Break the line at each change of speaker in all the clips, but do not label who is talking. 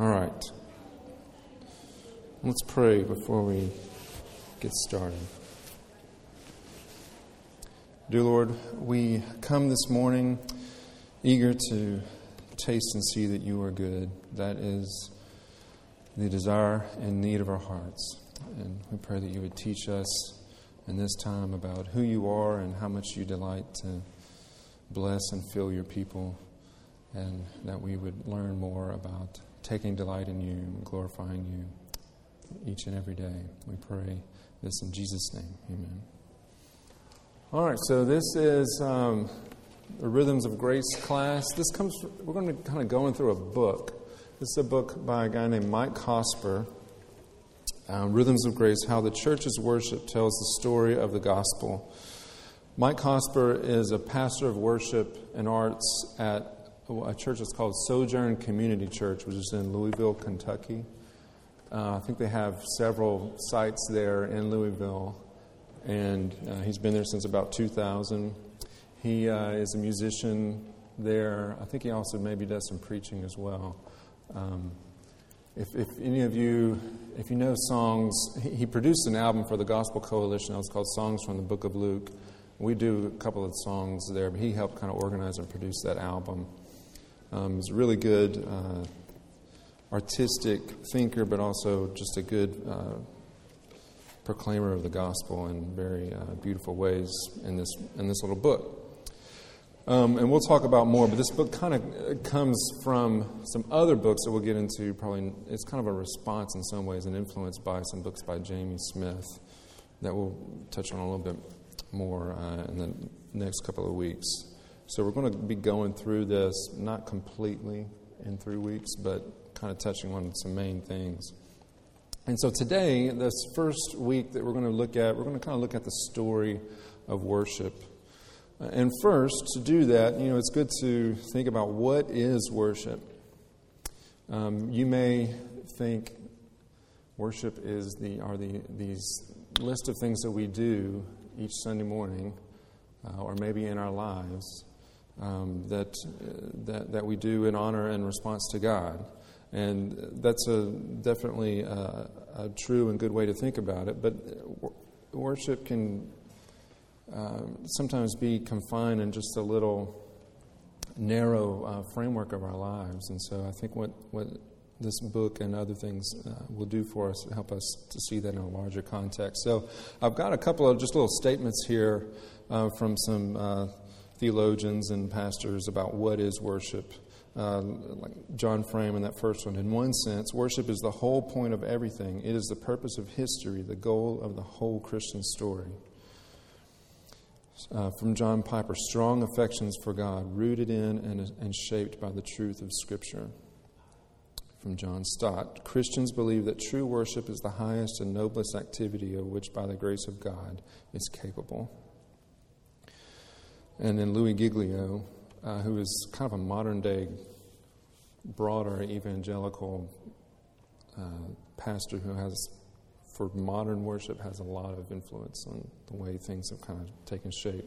All right. Let's pray before we get started. Dear Lord, we come this morning eager to taste and see that you are good. That is the desire and need of our hearts. And we pray that you would teach us in this time about who you are and how much you delight to bless and fill your people, and that we would learn more about taking delight in you and glorifying you each and every day. We pray this in Jesus' name. Amen. All right, so this is um, the Rhythms of Grace class. This comes, we're going to kind of going through a book. This is a book by a guy named Mike Cosper, um, Rhythms of Grace How the Church's Worship Tells the Story of the Gospel. Mike Cosper is a pastor of worship and arts at a church that's called Sojourn Community Church, which is in Louisville, Kentucky. Uh, I think they have several sites there in Louisville and uh, he's been there since about 2000. He uh, is a musician there. I think he also maybe does some preaching as well. Um, if, if, any of you, if you know songs, he, he, produced an album for the Gospel Coalition. It was called Songs from the Book of Luke. We do a couple of songs there, but he helped kind of organize and produce that album. Um, he's a really good uh, artistic thinker, but also just a good uh, proclaimer of the gospel in very uh, beautiful ways in this, in this little book. Um, and we'll talk about more, but this book kind of comes from some other books that we'll get into. Probably it's kind of a response in some ways and influenced by some books by Jamie Smith that we'll touch on a little bit more uh, in the next couple of weeks. So we're going to be going through this, not completely in three weeks, but kind of touching on some main things. And so today, this first week that we're going to look at, we're going to kind of look at the story of worship. And first, to do that, you know, it's good to think about what is worship. Um, you may think worship is the are the these list of things that we do each Sunday morning, uh, or maybe in our lives, um, that, uh, that that we do in honor and response to God. And that's a, definitely a, a, true and good way to think about it. But worship can uh, sometimes be confined in just a little narrow uh, framework of our lives. And so I think what, what this book and other things uh, will do for us help us to see that in a larger context. So I've got a couple of just little statements here uh, from some uh, theologians and pastors about what is worship uh, like John Frame in that first one. In one sense, worship is the whole point of everything, it is the purpose of history, the goal of the whole Christian story. Uh, from John Piper strong affections for God, rooted in and, and shaped by the truth of Scripture. From John Stott Christians believe that true worship is the highest and noblest activity of which, by the grace of God, is capable. And then Louie Giglio, uh, who is kind of a modern day, broader evangelical uh, pastor who has, for modern worship, has a lot of influence on the way things have kind of taken shape.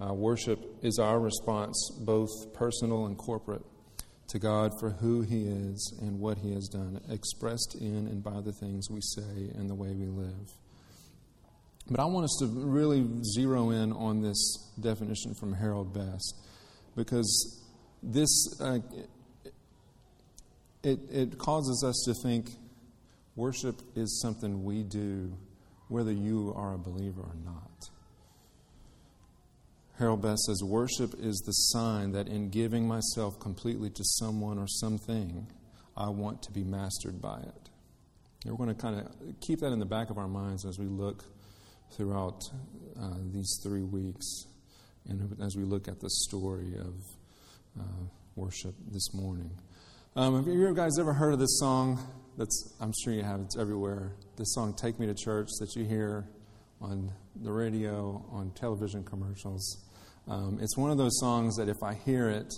Uh, worship is our response, both personal and corporate, to God for who He is and what He has done, expressed in and by the things we say and the way we live. But I want us to really zero in on this definition from Harold Best because this uh, it, it causes us to think worship is something we do whether you are a believer or not. Harold Best says, Worship is the sign that in giving myself completely to someone or something, I want to be mastered by it. We're going to kind of keep that in the back of our minds as we look throughout uh, these three weeks and as we look at the story of uh, worship this morning. Um, have you guys ever heard of this song? That's I'm sure you have. It's everywhere. This song, "Take Me to Church," that you hear on the radio, on television commercials. Um, it's one of those songs that if I hear it,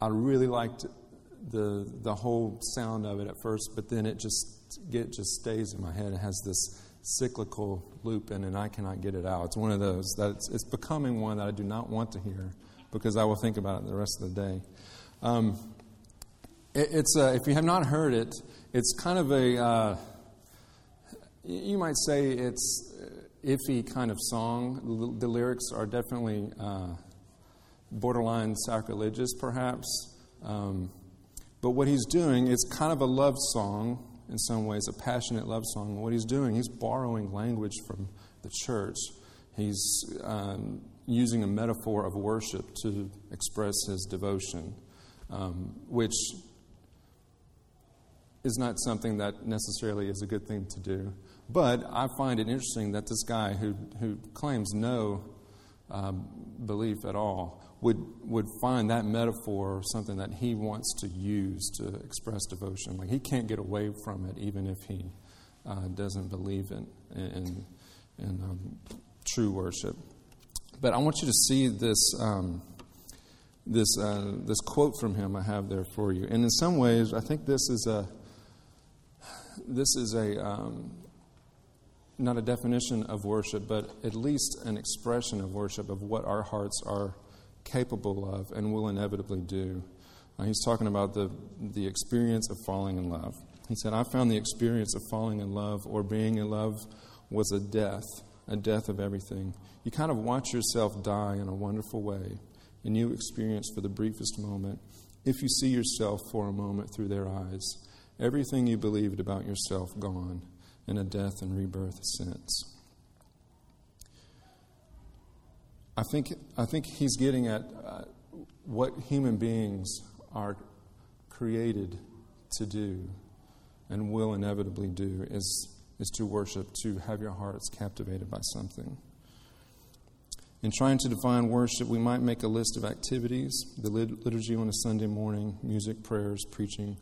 I really liked the the whole sound of it at first, but then it just it just stays in my head. It has this cyclical loop in, and I cannot get it out. It's one of those that it's, it's, becoming one that I do not want to hear because I will think about it the rest of the day. Um, It's uh, if you have not heard it, it's kind of a uh, you might say it's iffy kind of song. The, lyrics are definitely uh, borderline sacrilegious, perhaps. Um, but what he's doing is kind of a love song in some ways, a passionate love song. What he's doing, he's borrowing language from the church. He's um, using a metaphor of worship to express his devotion, um, which is not something that necessarily is a good thing to do. But I find it interesting that this guy who, who claims no um, belief at all would, would find that metaphor something that he wants to use to express devotion. Like he can't get away from it even if he uh, doesn't believe in, in, in um, true worship. But I want you to see this, um, this, uh, this quote from him I have there for you. And in some ways, I think this is a, this is a, um, not a definition of worship, but at least an expression of worship of what our hearts are capable of and will inevitably do. Uh, he's talking about the, the experience of falling in love. He said, I found the experience of falling in love or being in love was a death, a death of everything. You kind of watch yourself die in a wonderful way, a new experience for the briefest moment, if you see yourself for a moment through their eyes. Everything you believed about yourself gone in a death and rebirth sense. I think, I think he's getting at uh, what human beings are created to do and will inevitably do is, is to worship, to have your hearts captivated by something. In trying to define worship, we might make a list of activities the liturgy on a Sunday morning, music, prayers, preaching,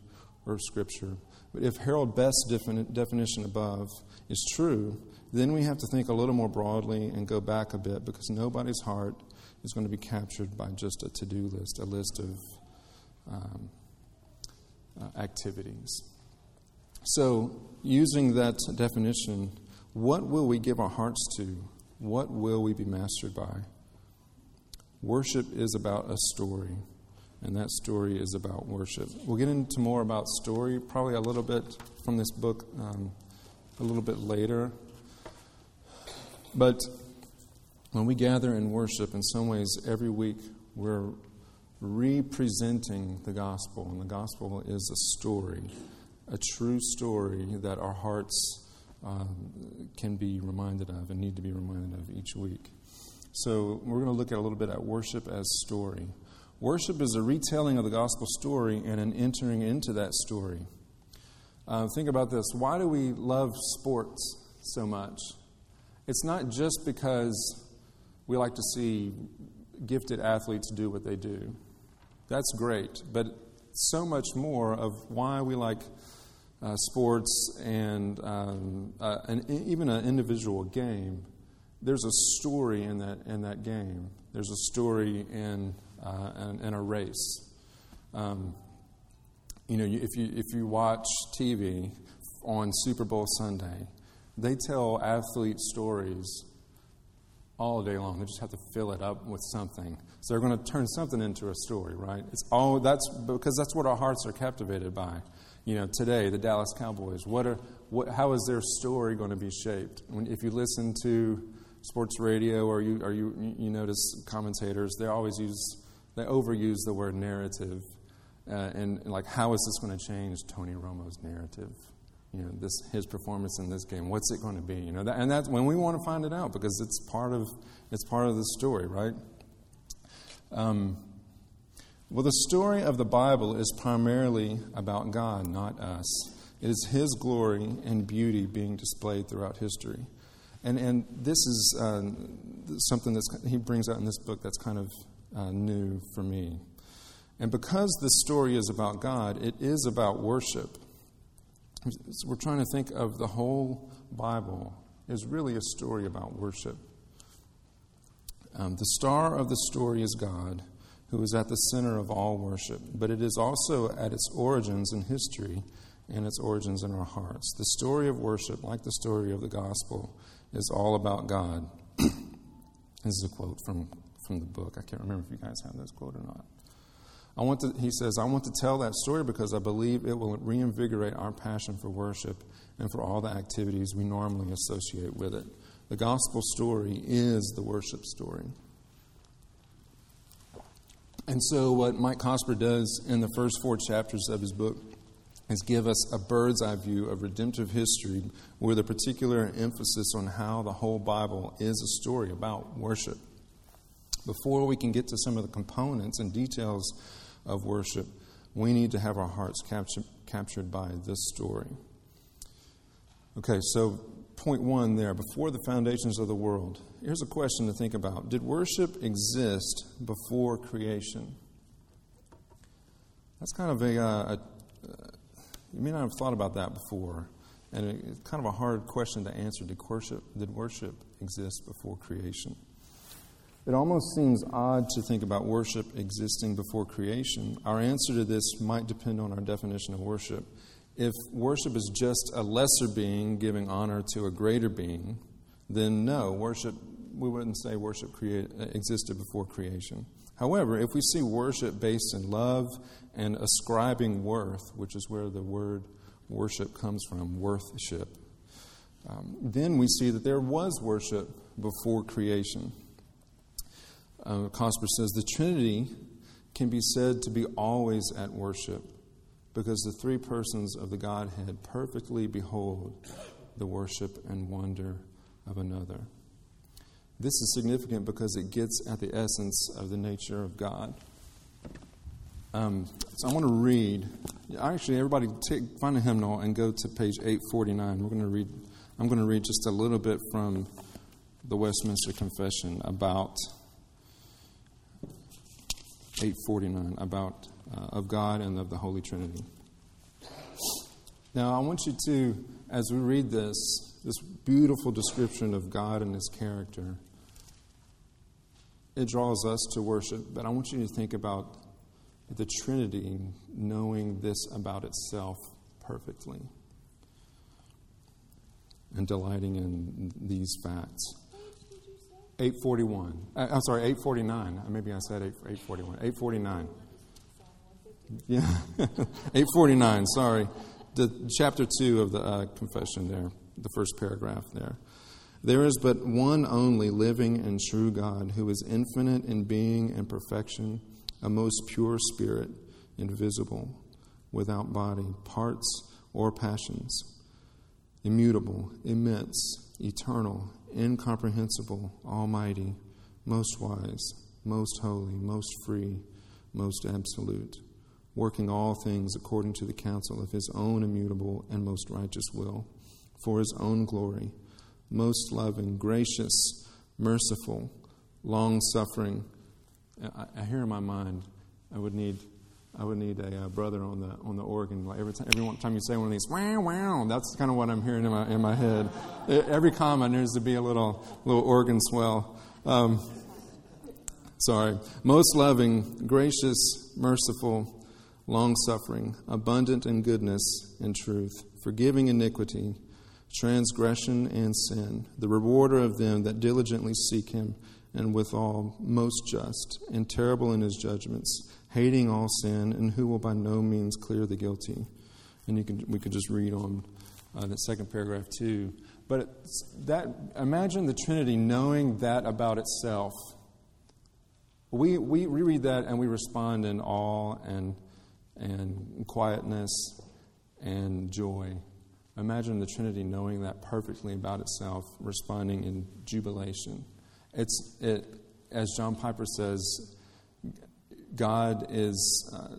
or scripture. But if Harold Best's definition above is true, then we have to think a little more broadly and go back a bit because nobody's heart is going to be captured by just a to do list, a list of um, uh, activities. So, using that definition, what will we give our hearts to? What will we be mastered by? Worship is about a story and that story is about worship. We'll get into more about story, probably a little bit from this book um, a little bit later. But when we gather and worship, in some ways, every week we're representing the gospel, and the gospel is a story, a true story that our hearts um, can be reminded of and need to be reminded of each week. So we're going to look at a little bit at worship as story. Worship is a retelling of the gospel story and an entering into that story. Uh, think about this why do we love sports so much? It's not just because we like to see gifted athletes do what they do. That's great, but so much more of why we like uh, sports and um, uh, an, even an individual game. There's a story in that in that game. There's a story in uh, and, a race. Um, you know, if you, if you watch TV on Super Bowl Sunday, they tell athlete stories all day long. They just have to fill it up with something. So they're going to turn something into a story, right? It's all that's because that's what our hearts are captivated by. You know, today the Dallas Cowboys. What are what? How is their story going to be shaped? When, if you listen to sports radio or you or you you notice commentators, they always use they overuse the word narrative. Uh, and, and, like, how is this going to change Tony Romo's narrative? You know, this his performance in this game. What's it going to be? You know, that, and that's when we want to find it out because it's part of it's part of the story, right? Um, well, the story of the Bible is primarily about God, not us. It is His glory and beauty being displayed throughout history. And, and this is uh, something that he brings out in this book that's kind of uh, new for me. And because this story is about God, it is about worship. So we're trying to think of the whole Bible is really a story about worship. Um, the star of the story is God, who is at the center of all worship, but it is also at its origins in history and its origins in our hearts. The story of worship, like the story of the gospel, is all about God. this is a quote from from the book. I can't remember if you guys have this quote or not. I want to, he says, I want to tell that story because I believe it will reinvigorate our passion for worship and for all the activities we normally associate with it. The gospel story is the worship story. And so, what Mike Cosper does in the first four chapters of his book is give us a bird's eye view of redemptive history with a particular emphasis on how the whole Bible is a story about worship. Before we can get to some of the components and details of worship, we need to have our hearts captured, captured by this story. Okay, so point one there before the foundations of the world. Here's a question to think about Did worship exist before creation? That's kind of a, uh, a you may not have thought about that before, and it's kind of a hard question to answer. Did worship, did worship exist before creation? It almost seems odd to think about worship existing before creation. Our answer to this might depend on our definition of worship. If worship is just a lesser being giving honor to a greater being, then no, worship, we wouldn't say worship create, existed before creation. However, if we see worship based in love and ascribing worth, which is where the word worship comes from, worthship, um, then we see that there was worship before creation. Uh, Cosper says the Trinity can be said to be always at worship because the three persons of the Godhead perfectly behold the worship and wonder of another. This is significant because it gets at the essence of the nature of God. Um, so I want to read. Actually, everybody take, find a hymnal and go to page 849. We're going to read. I'm going to read just a little bit from the Westminster Confession about 849 about uh, of God and of the Holy Trinity. Now, I want you to, as we read this, this beautiful description of God and His character, it draws us to worship. But I want you to think about the Trinity knowing this about itself perfectly and delighting in these facts. 841. Uh, I'm sorry, 849. Uh, maybe I said 8, 841. 849. Yeah, 849, sorry. The chapter 2 of the uh, confession there, the first paragraph there. There is but one only living and true God who is infinite in being and perfection a most pure spirit, invisible, without body, parts or passions, immutable, immense, eternal, incomprehensible, almighty, most wise, most holy, most free, most absolute, working all things according to the counsel of his own immutable and most righteous will, for his own glory, most loving, gracious, merciful, long suffering, I, I hear in my mind, I would need, I would need a uh, brother on the on the organ. Like every time, every time you say one of these, wow, wow, that's kind of what I'm hearing in my in my head. Every comment needs to be a little little organ swell. Um, sorry, most loving, gracious, merciful, long suffering, abundant in goodness and truth, forgiving iniquity, transgression and sin, the rewarder of them that diligently seek Him and withal most just, and terrible in his judgments, hating all sin, and who will by no means clear the guilty. And you can, we could just read on uh, the second paragraph too. But that imagine the Trinity knowing that about itself. We, we reread that and we respond in awe and, and quietness and joy. Imagine the Trinity knowing that perfectly about itself, responding in jubilation. It's, it, as John Piper says, God is, uh,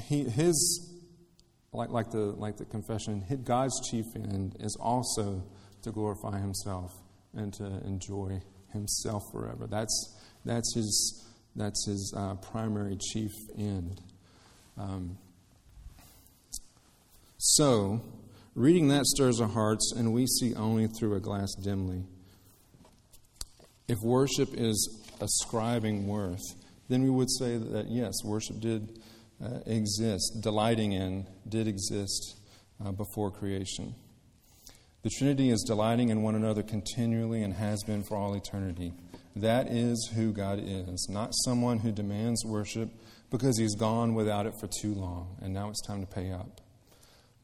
he, his, like, like, the, like the confession, God's chief end is also to glorify himself and to enjoy himself forever. That's, that's his, that's his uh, primary chief end. Um, so, reading that stirs our hearts, and we see only through a glass dimly. If worship is ascribing worth, then we would say that yes, worship did uh, exist, delighting in, did exist uh, before creation. The Trinity is delighting in one another continually and has been for all eternity. That is who God is, not someone who demands worship, because he's gone without it for too long, and now it's time to pay up.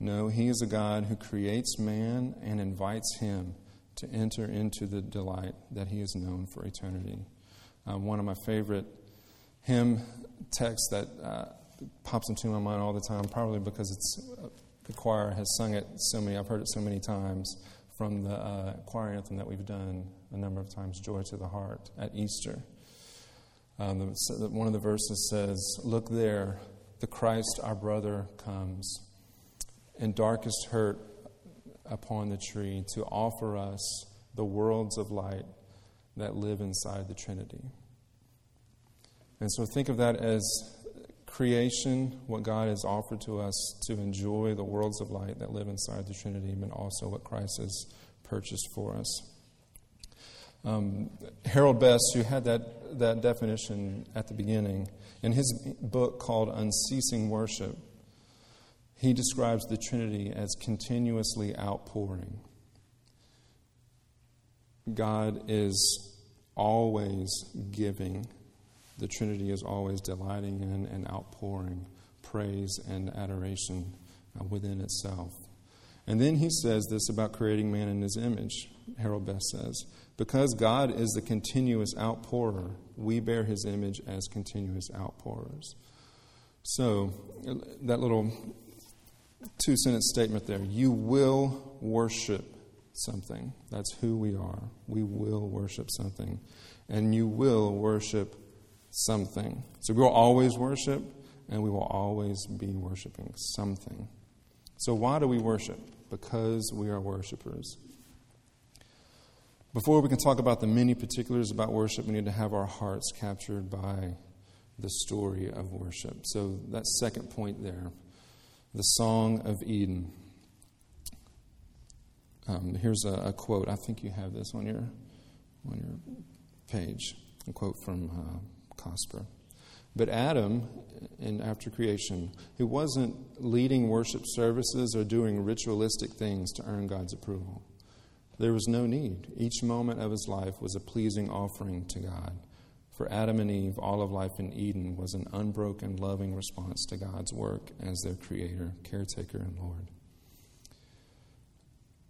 No, he is a God who creates man and invites him to enter into the delight that he has known for eternity. Um, one of my favorite hymn texts that uh, pops into my mind all the time, probably because it's uh, the choir has sung it so many, I've heard it so many times from the uh, choir anthem that we've done a number of times, Joy to the Heart, at Easter. Um, the, one of the verses says, Look there, the Christ our brother comes, in darkest hurt upon the tree to offer us the worlds of light that live inside the Trinity. And so think of that as creation, what God has offered to us to enjoy the worlds of light that live inside the Trinity, but also what Christ has purchased for us. Um, Harold Best, who had that, that definition at the beginning, in his book called Unceasing Worship, he describes the Trinity as continuously outpouring. God is always giving, the Trinity is always delighting in and outpouring praise and adoration uh, within itself. And then he says this about creating man in his image, Harold Best says. Because God is the continuous outpourer, we bear his image as continuous outpourers. So, that little two sentence statement there you will worship something. That's who we are. We will worship something. And you will worship something. So we will always worship, and we will always be worshiping something. So, why do we worship? Because we are worshipers. Before we can talk about the many particulars about worship, we need to have our hearts captured by the story of worship. So, that second point there the Song of Eden. Um, here's a, a, quote. I think you have this on your on your page. A quote from uh, Cosper. But Adam, in after creation, who wasn't leading worship services or doing ritualistic things to earn God's approval. There was no need. Each moment of his life was a pleasing offering to God. For Adam and Eve, all of life in Eden was an unbroken, loving response to God's work as their creator, caretaker, and Lord.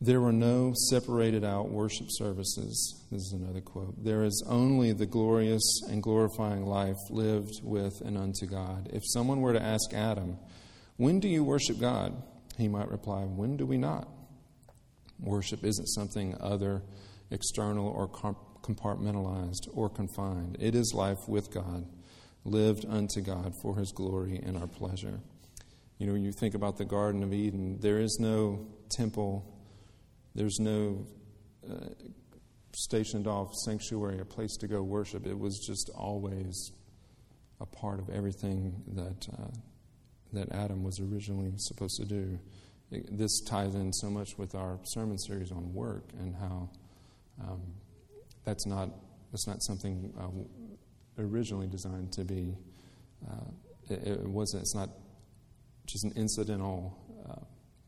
There were no separated out worship services. This is another quote. There is only the glorious and glorifying life lived with and unto God. If someone were to ask Adam, When do you worship God? he might reply, When do we not? Worship isn't something other, external, or comp- compartmentalized or confined. It is life with God, lived unto God for his glory and our pleasure. You know, you think about the Garden of Eden, there is no temple, there's no uh, stationed off sanctuary, a place to go worship. It was just always a part of everything that, uh, that Adam was originally supposed to do. This ties in so much with our sermon series on work and how um, that's not that's not something uh, originally designed to be. Uh, it, it, wasn't. It's not just an incidental, uh,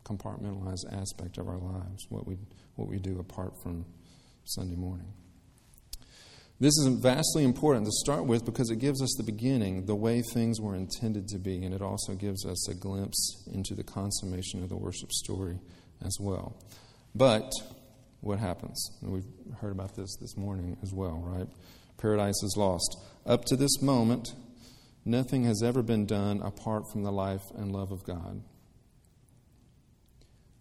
compartmentalized aspect of our lives. What we what we do apart from Sunday morning. This is vastly important to start with because it gives us the beginning, the way things were intended to be, and it also gives us a glimpse into the consummation of the worship story as well. But what happens? And we've heard about this this morning as well, right? Paradise is lost. Up to this moment, nothing has ever been done apart from the life and love of God.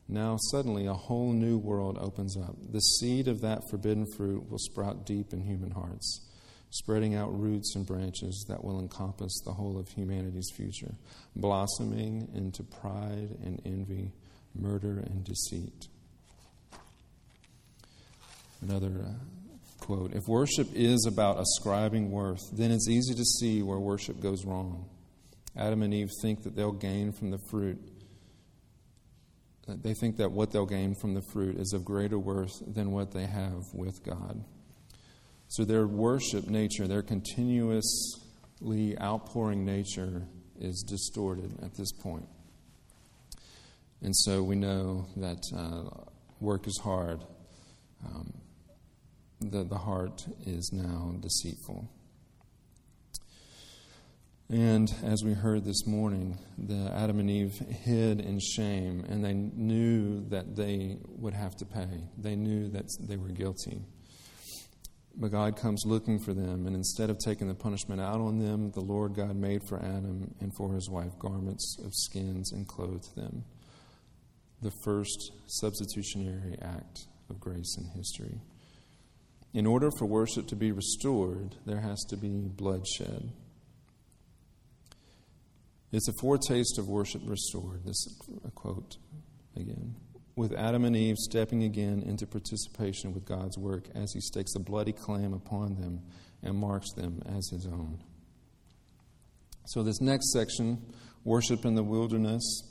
Now, suddenly, a whole new world opens up. The seed of that forbidden fruit will sprout deep in human hearts, spreading out roots and branches that will encompass the whole of humanity's future, blossoming into pride and envy, murder and deceit. Another uh, quote If worship is about ascribing worth, then it's easy to see where worship goes wrong. Adam and Eve think that they'll gain from the fruit. They think that what they'll gain from the fruit is of greater worth than what they have with God. So their worship nature, their continuously outpouring nature, is distorted at this point. And so we know that uh, work is hard. Um, the, the heart is now deceitful. And as we heard this morning, the Adam and Eve hid in shame, and they knew that they would have to pay. They knew that they were guilty. But God comes looking for them, and instead of taking the punishment out on them, the Lord God made for Adam and for his wife garments of skins and clothed them. The first substitutionary act of grace in history. In order for worship to be restored, there has to be bloodshed. It's a foretaste of worship restored. This a quote again. With Adam and Eve stepping again into participation with God's work as he stakes a bloody claim upon them and marks them as his own. So, this next section, worship in the wilderness,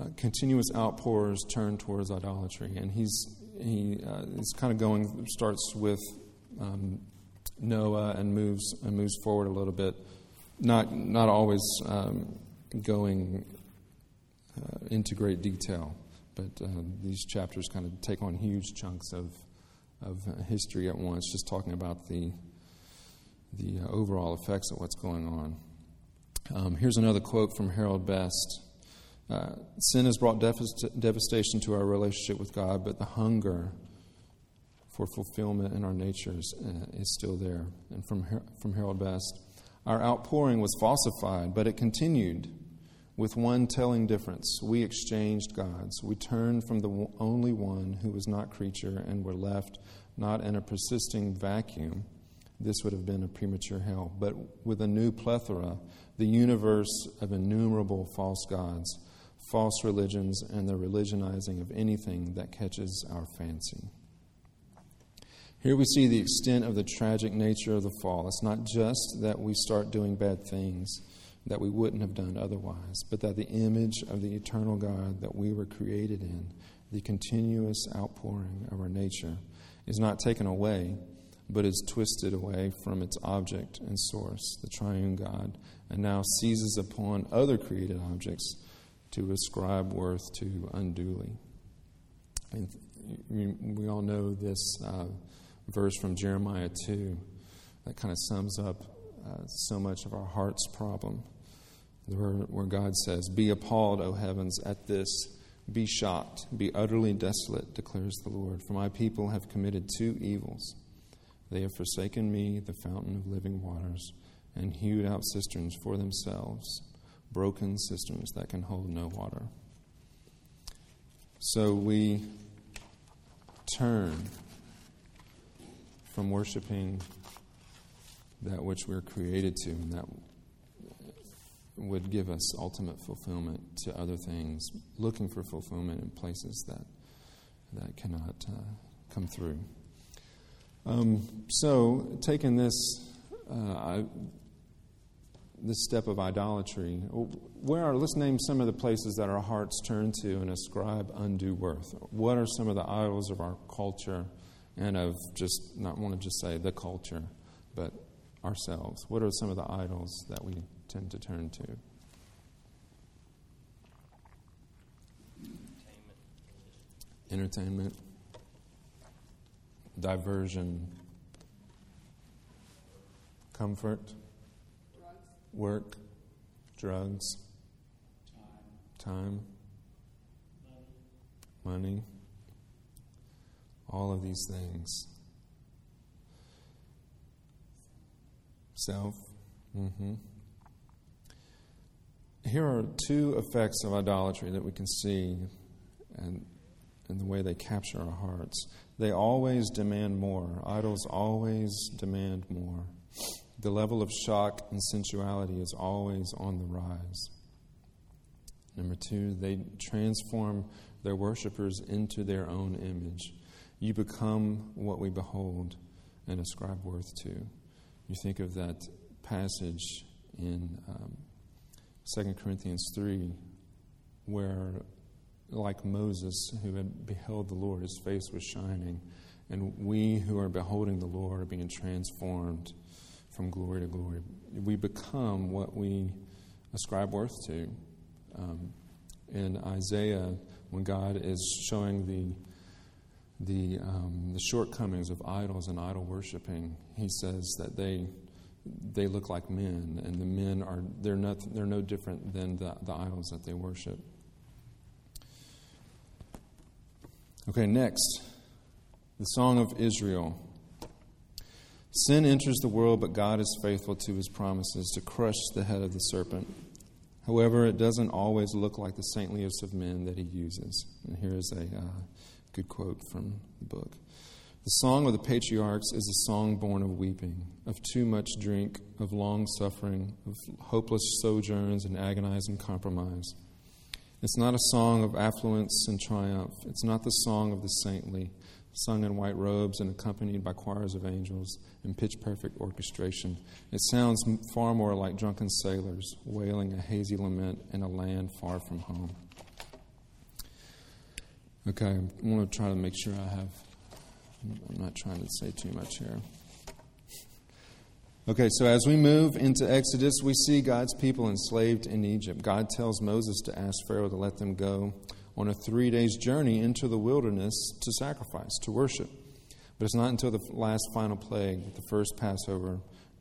uh, continuous outpours turn towards idolatry. And he's, he, uh, he's kind of going, starts with um, Noah and moves, and moves forward a little bit not, not always um, going uh, into great detail, but uh, these chapters kind of take on huge chunks of, of history at once, just talking about the, the uh, overall effects of what's going on. Um, here's another quote from Harold Best. Uh, sin has brought devastation to our relationship with God, but the hunger for fulfillment in our natures uh, is still there. And from, from Harold Best, our outpouring was falsified, but it continued with one telling difference. We exchanged gods. We turned from the only one who was not creature and were left not in a persisting vacuum. This would have been a premature hell, but with a new plethora, the universe of innumerable false gods, false religions, and the religionizing of anything that catches our fancy. Here we see the extent of the tragic nature of the fall. It's not just that we start doing bad things that we wouldn't have done otherwise, but that the image of the eternal God that we were created in, the continuous outpouring of our nature, is not taken away, but is twisted away from its object and source, the triune God, and now seizes upon other created objects to ascribe worth to unduly. And we all know this. Uh, verse from Jeremiah 2 that kind of sums up uh, so much of our heart's problem. Where, where God says, Be appalled, O heavens, at this. Be shocked, be utterly desolate, declares the Lord. For my people have committed two evils. They have forsaken me, the fountain of living waters, and hewed out cisterns for themselves, broken cisterns that can hold no water. So we turn from worshiping that which we're created to and that would give us ultimate fulfillment to other things, looking for fulfillment in places that that cannot uh, come through. Um, so, taking this uh, this step of idolatry, where are, let's name some of the places that our hearts turn to and ascribe undue worth. What are some of the idols of our culture? and of just not want to just say the culture, but ourselves? What are some of the idols that we tend to turn to? Entertainment, diversion, comfort. Work, drugs, time, time money. money all of these things. Self. Mm-hmm. Here are two effects of idolatry that we can see and, and the way they capture our hearts. They always demand more. Idols always demand more. The level of shock and sensuality is always on the rise. Number two, they transform their worshippers into their own image. You become what we behold and ascribe worth to. You think of that passage in um, 2 Corinthians 3, where, like Moses, who had beheld the Lord, his face was shining, and we who are beholding the Lord are being transformed from glory to glory. We become what we ascribe worth to. Um, in Isaiah, when God is showing the the, um, the shortcomings of idols and idol worshiping, he says that they, they look like men, and the men are they're not they're no different than the, the idols that they worship. Okay, next, the Song of Israel. Sin enters the world, but God is faithful to his promises to crush the head of the serpent. However, it doesn't always look like the saintliest of men that he uses. And here is a uh, good quote from the book. The song of the patriarchs is a song born of weeping, of too much drink, of long suffering, of hopeless sojourns and agonizing compromise. It's not a song of affluence and triumph. It's not the song of the saintly, sung in white robes and accompanied by choirs of angels in pitch perfect orchestration. It sounds far more like drunken sailors wailing a hazy lament in a land far from home. Okay, I want to try to make sure I have, I'm not trying to say too much here. Okay, so as we move into Exodus, we see God's people enslaved in Egypt. God tells Moses to ask Pharaoh to let them go on a three days journey into the wilderness to sacrifice, to worship. But it's not until the last final plague, the first Passover,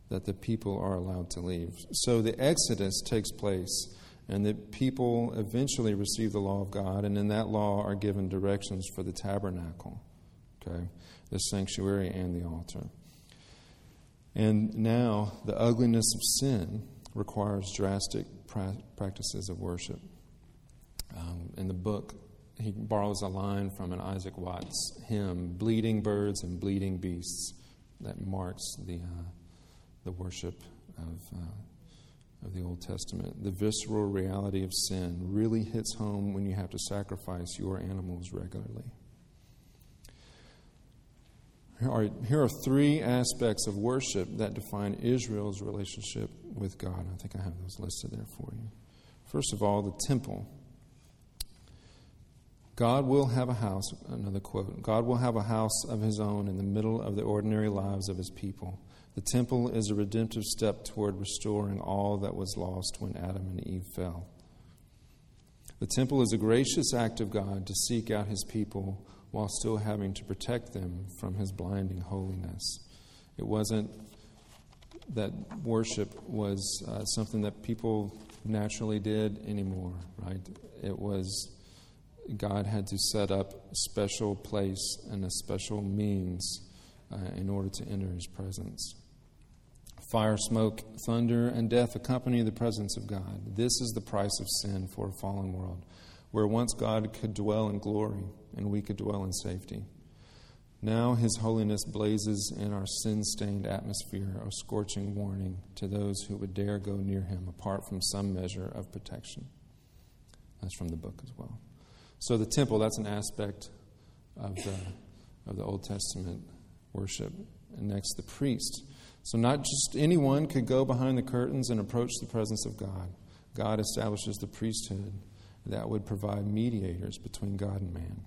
that the people are allowed to leave. So the Exodus takes place, and the people eventually receive the law of God, and in that law are given directions for the tabernacle, okay, the sanctuary and the altar. And now the ugliness of sin requires drastic pra- practices of worship. Um, in the book, he borrows a line from an Isaac Watts hymn, Bleeding Birds and Bleeding Beasts, that marks the, uh, the worship of, uh, of the Old Testament. The visceral reality of sin really hits home when you have to sacrifice your animals regularly. Here are, here are three aspects of worship that define Israel's relationship with God. I think I have those listed there for you. First of all, the temple. God will have a house, another quote, God will have a house of his own in the middle of the ordinary lives of his people. The temple is a redemptive step toward restoring all that was lost when Adam and Eve fell. The temple is a gracious act of God to seek out his people while still having to protect them from his blinding holiness. It wasn't that worship was uh, something that people naturally did anymore, right? It was God had to set up a special place and a special means uh, in order to enter his presence. Fire, smoke, thunder, and death accompany the presence of God. This is the price of sin for a fallen world, where once God could dwell in glory and we could dwell in safety. Now his holiness blazes in our sin stained atmosphere, a scorching warning to those who would dare go near him apart from some measure of protection. That's from the book as well. So the temple, that's an aspect of the, of the Old Testament worship. And next, the priest. So not just anyone could go behind the curtains and approach the presence of God. God establishes the priesthood that would provide mediators between God and man.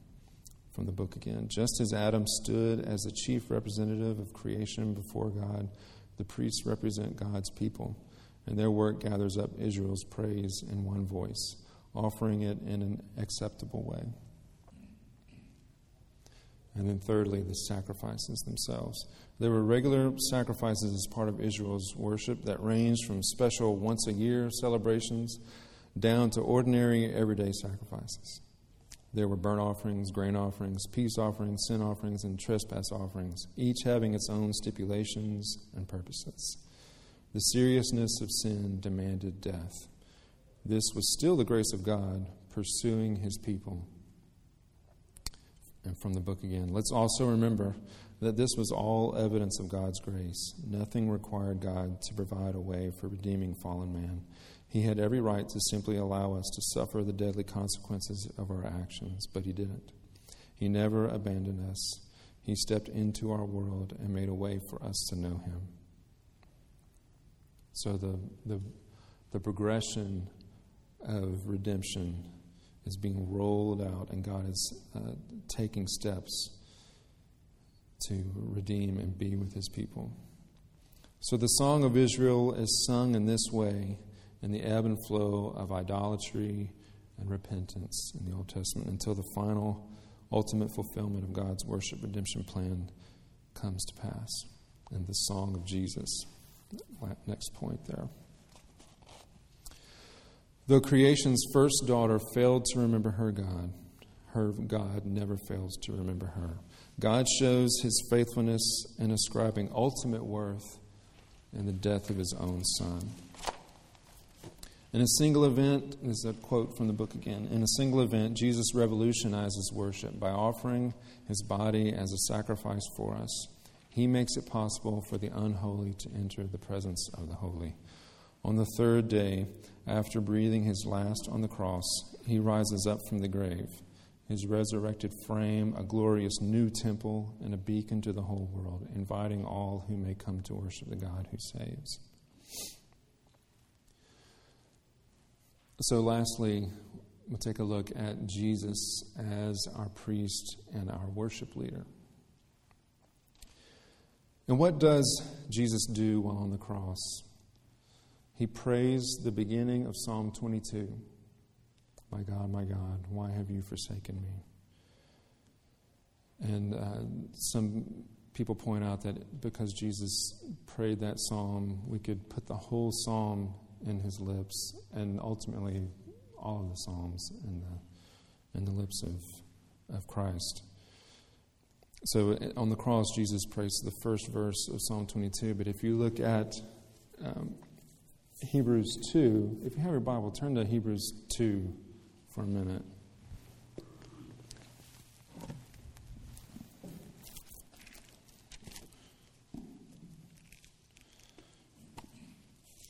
From the book again. Just as Adam stood as the chief representative of creation before God, the priests represent God's people, and their work gathers up Israel's praise in one voice offering it in an acceptable way. And then, thirdly, the sacrifices themselves. There were regular sacrifices as part of Israel's worship that ranged from special once a year celebrations down to ordinary everyday sacrifices. There were burnt offerings, grain offerings, peace offerings, sin offerings, and trespass offerings, each having its own stipulations and purposes. The seriousness of sin demanded death. This was still the grace of God pursuing his people. And from the book again, let's also remember that this was all evidence of God's grace. Nothing required God to provide a way for redeeming fallen man. He had every right to simply allow us to suffer the deadly consequences of our actions, but he didn't. He never abandoned us. He stepped into our world and made a way for us to know him. So the, the, the progression of redemption is being rolled out, and God is uh, taking steps to redeem and be with his people. So the song of Israel is sung in this way in the ebb and flow of idolatry and repentance in the Old Testament until the final, ultimate fulfillment of God's worship redemption plan comes to pass And the song of Jesus. next point there. Though creation's first daughter failed to remember her God, her God never fails to remember her. God shows his faithfulness in ascribing ultimate worth in the death of his own son. In a single event, this is a quote from the book again. In a single event, Jesus revolutionizes worship by offering his body as a sacrifice for us. He makes it possible for the unholy to enter the presence of the holy. On the third day, after breathing his last on the cross, he rises up from the grave, his resurrected frame, a glorious new temple, and a beacon to the whole world, inviting all who may come to worship the God who saves. So, lastly, we'll take a look at Jesus as our priest and our worship leader. And what does Jesus do while on the cross? He prays the beginning of Psalm 22 My God, my God, why have you forsaken me? And uh, some people point out that because Jesus prayed that psalm, we could put the whole psalm in his lips, and ultimately all of the Psalms in the, in the lips of, of Christ. So on the cross, Jesus prays the first verse of Psalm 22. But if you look at um, Hebrews 2, if you have your Bible, turn to Hebrews 2 for a minute.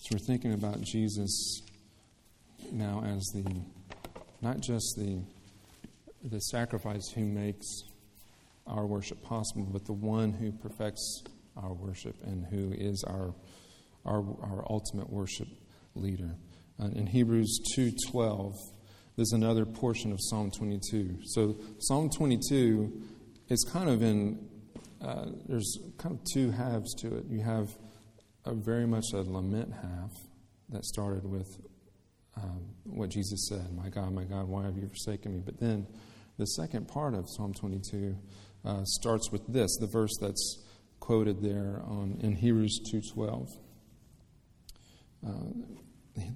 So we're thinking about Jesus now as the not just the the sacrifice who makes our worship possible, but the one who perfects our worship and who is our our, our ultimate worship leader. Uh, in Hebrews 2:12, there's another portion of Psalm 22. So Psalm 22 is kind of in uh, there's kind of two halves to it. You have a very much a lament half that started with um, what Jesus said, My God, my God, why have you forsaken me? But then the second part of Psalm 22 uh, starts with this, the verse that's quoted there on, in Hebrews 2.12. Uh,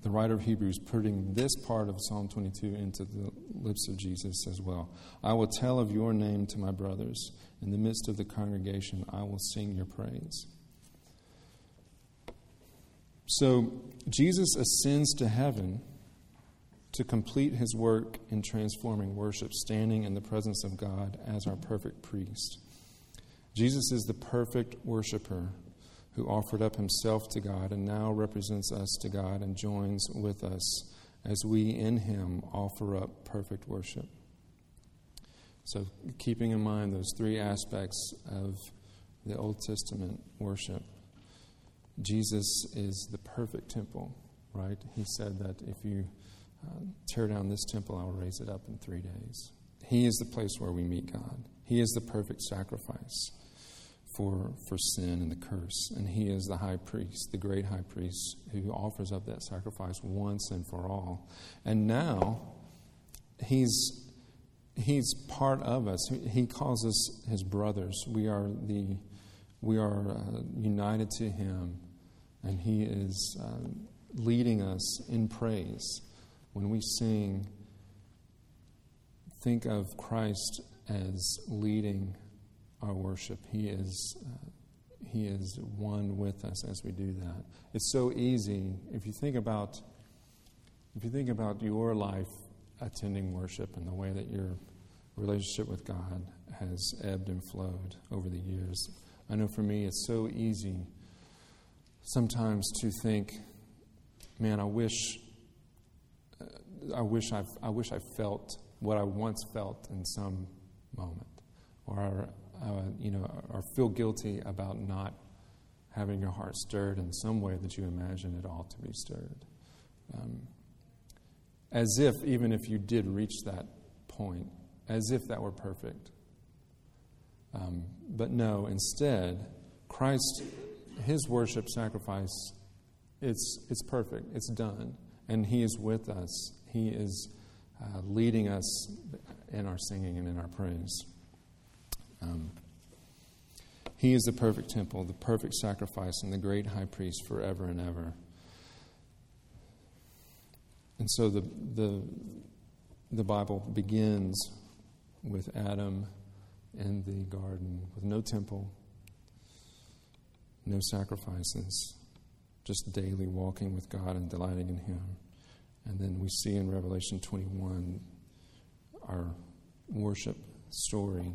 the writer of Hebrews putting this part of Psalm 22 into the lips of Jesus as well. I will tell of your name to my brothers. In the midst of the congregation, I will sing your praise. So Jesus ascends to heaven to complete his work in transforming worship, standing in the presence of God as our perfect priest. Jesus is the perfect worshiper who offered up himself to God and now represents us to God and joins with us as we in him offer up perfect worship. So, keeping in mind those three aspects of the Old Testament worship Jesus is the perfect temple, right? He said that if you uh, tear down this temple, I will raise it up in three days. He is the place where we meet God. He is the perfect sacrifice for, for sin and the curse. And He is the high priest, the great high priest, who offers up that sacrifice once and for all. And now, He's, he's part of us. He calls us His brothers. We are, the, we are uh, united to Him and He is uh, leading us in praise. When we sing, think of Christ as leading our worship. He is, uh, he is one with us as we do that. It's so easy if you think about if you think about your life attending worship and the way that your relationship with God has ebbed and flowed over the years. I know for me, it's so easy sometimes to think, man, I wish, uh, I wish I, I wish I felt what I once felt in some moment, or uh, you know, or feel guilty about not having your heart stirred in some way that you imagine it ought to be stirred. Um, as if, even if you did reach that point, as if that were perfect. Um, but no, instead, Christ his worship sacrifice, it's, it's perfect, it's done. And he is with us, he is uh, leading us in our singing and in our praise. Um, He is the perfect temple, the perfect sacrifice, and the great high priest forever and ever. And so the, the, the Bible begins with Adam in the garden with no temple, no sacrifices, just daily walking with God and delighting in Him. And then we see in Revelation 21 our worship story,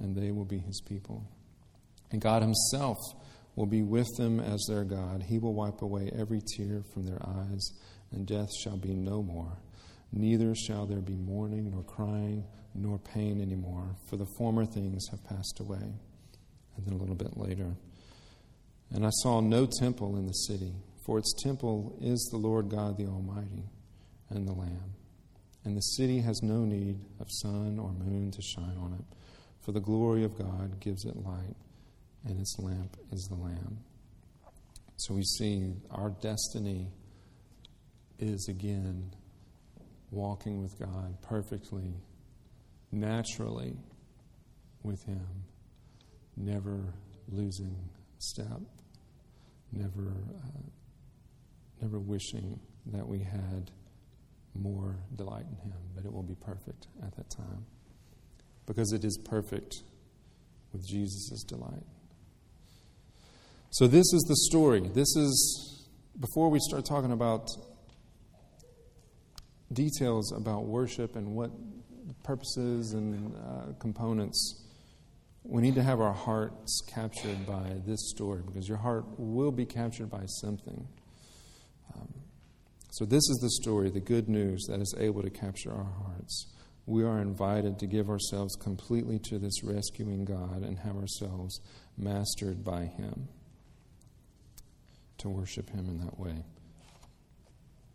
and they will be his people. And God himself will be with them as their God. He will wipe away every tear from their eyes, and death shall be no more. Neither shall there be mourning, nor crying, nor pain anymore, for the former things have passed away. And then a little bit later, and I saw no temple in the city, for its temple is the Lord God the Almighty and the Lamb. And the city has no need of sun or moon to shine on it, for the glory of God gives it light and its lamp is the Lamb. So we see our destiny is again walking with God perfectly, naturally with Him, never losing step, never, uh, never wishing that we had more delight in Him, but it will be perfect at that time. Because it is perfect with Jesus' delight. So, this is the story. This is, before we start talking about details about worship and what purposes and uh, components, we need to have our hearts captured by this story because your heart will be captured by something. Um, so, this is the story, the good news that is able to capture our hearts. We are invited to give ourselves completely to this rescuing God and have ourselves mastered by Him to worship Him in that way.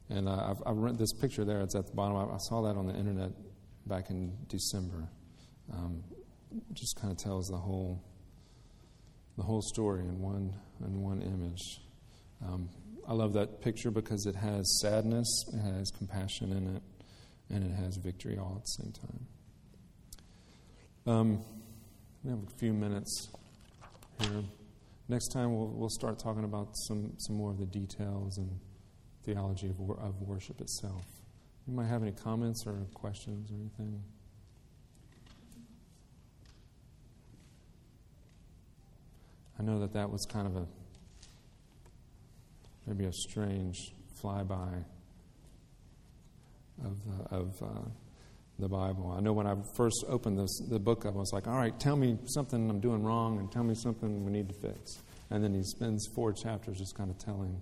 And I've, I've read this picture there, it's at the bottom. I, I saw that on the internet back in December. Um, just kind of tells the whole the whole story in one in one image. Um, I love that picture because it has sadness, it has compassion in it, and it has victory all at the same time. Um, we have a few minutes here. Next time, we'll, we'll start talking about some, some more of the details and theology of, of worship itself. You might have any comments or questions or anything? I know that that was kind of a maybe a strange flyby of the, of uh, the Bible. I know when I first opened this, the book I was like, all right, tell me something I'm doing wrong and tell me something we need to fix. And then he spends four chapters just kind of telling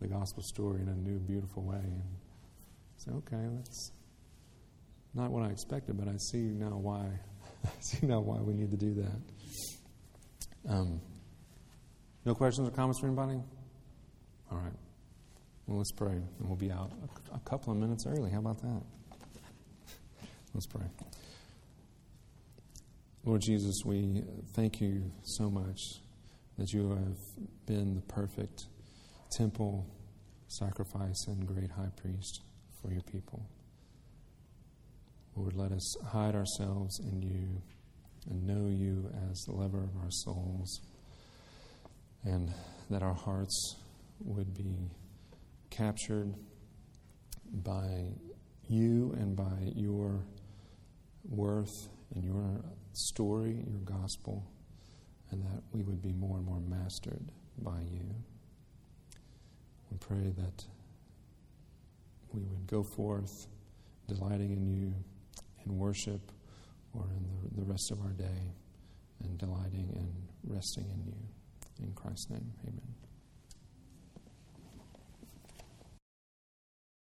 the gospel story in a new, beautiful way. And I say, okay, that's not what I expected, but I see now why. I see now why we need to do that. Um, no questions or comments from anybody? All right. Well, let's pray, and we'll be out a, a couple of minutes early. How about that? Let's pray. Lord Jesus, we thank you so much that you have been the perfect temple, sacrifice, and great high priest for your people. Lord, let us hide ourselves in you and know you as the lover of our souls, and that our hearts would be captured by you and by your worth and your story, your gospel, and that we would be more and more mastered by you. We pray that we would go forth delighting in you in worship or in the, the rest of our day and delighting and resting in you. In Christ's name, amen.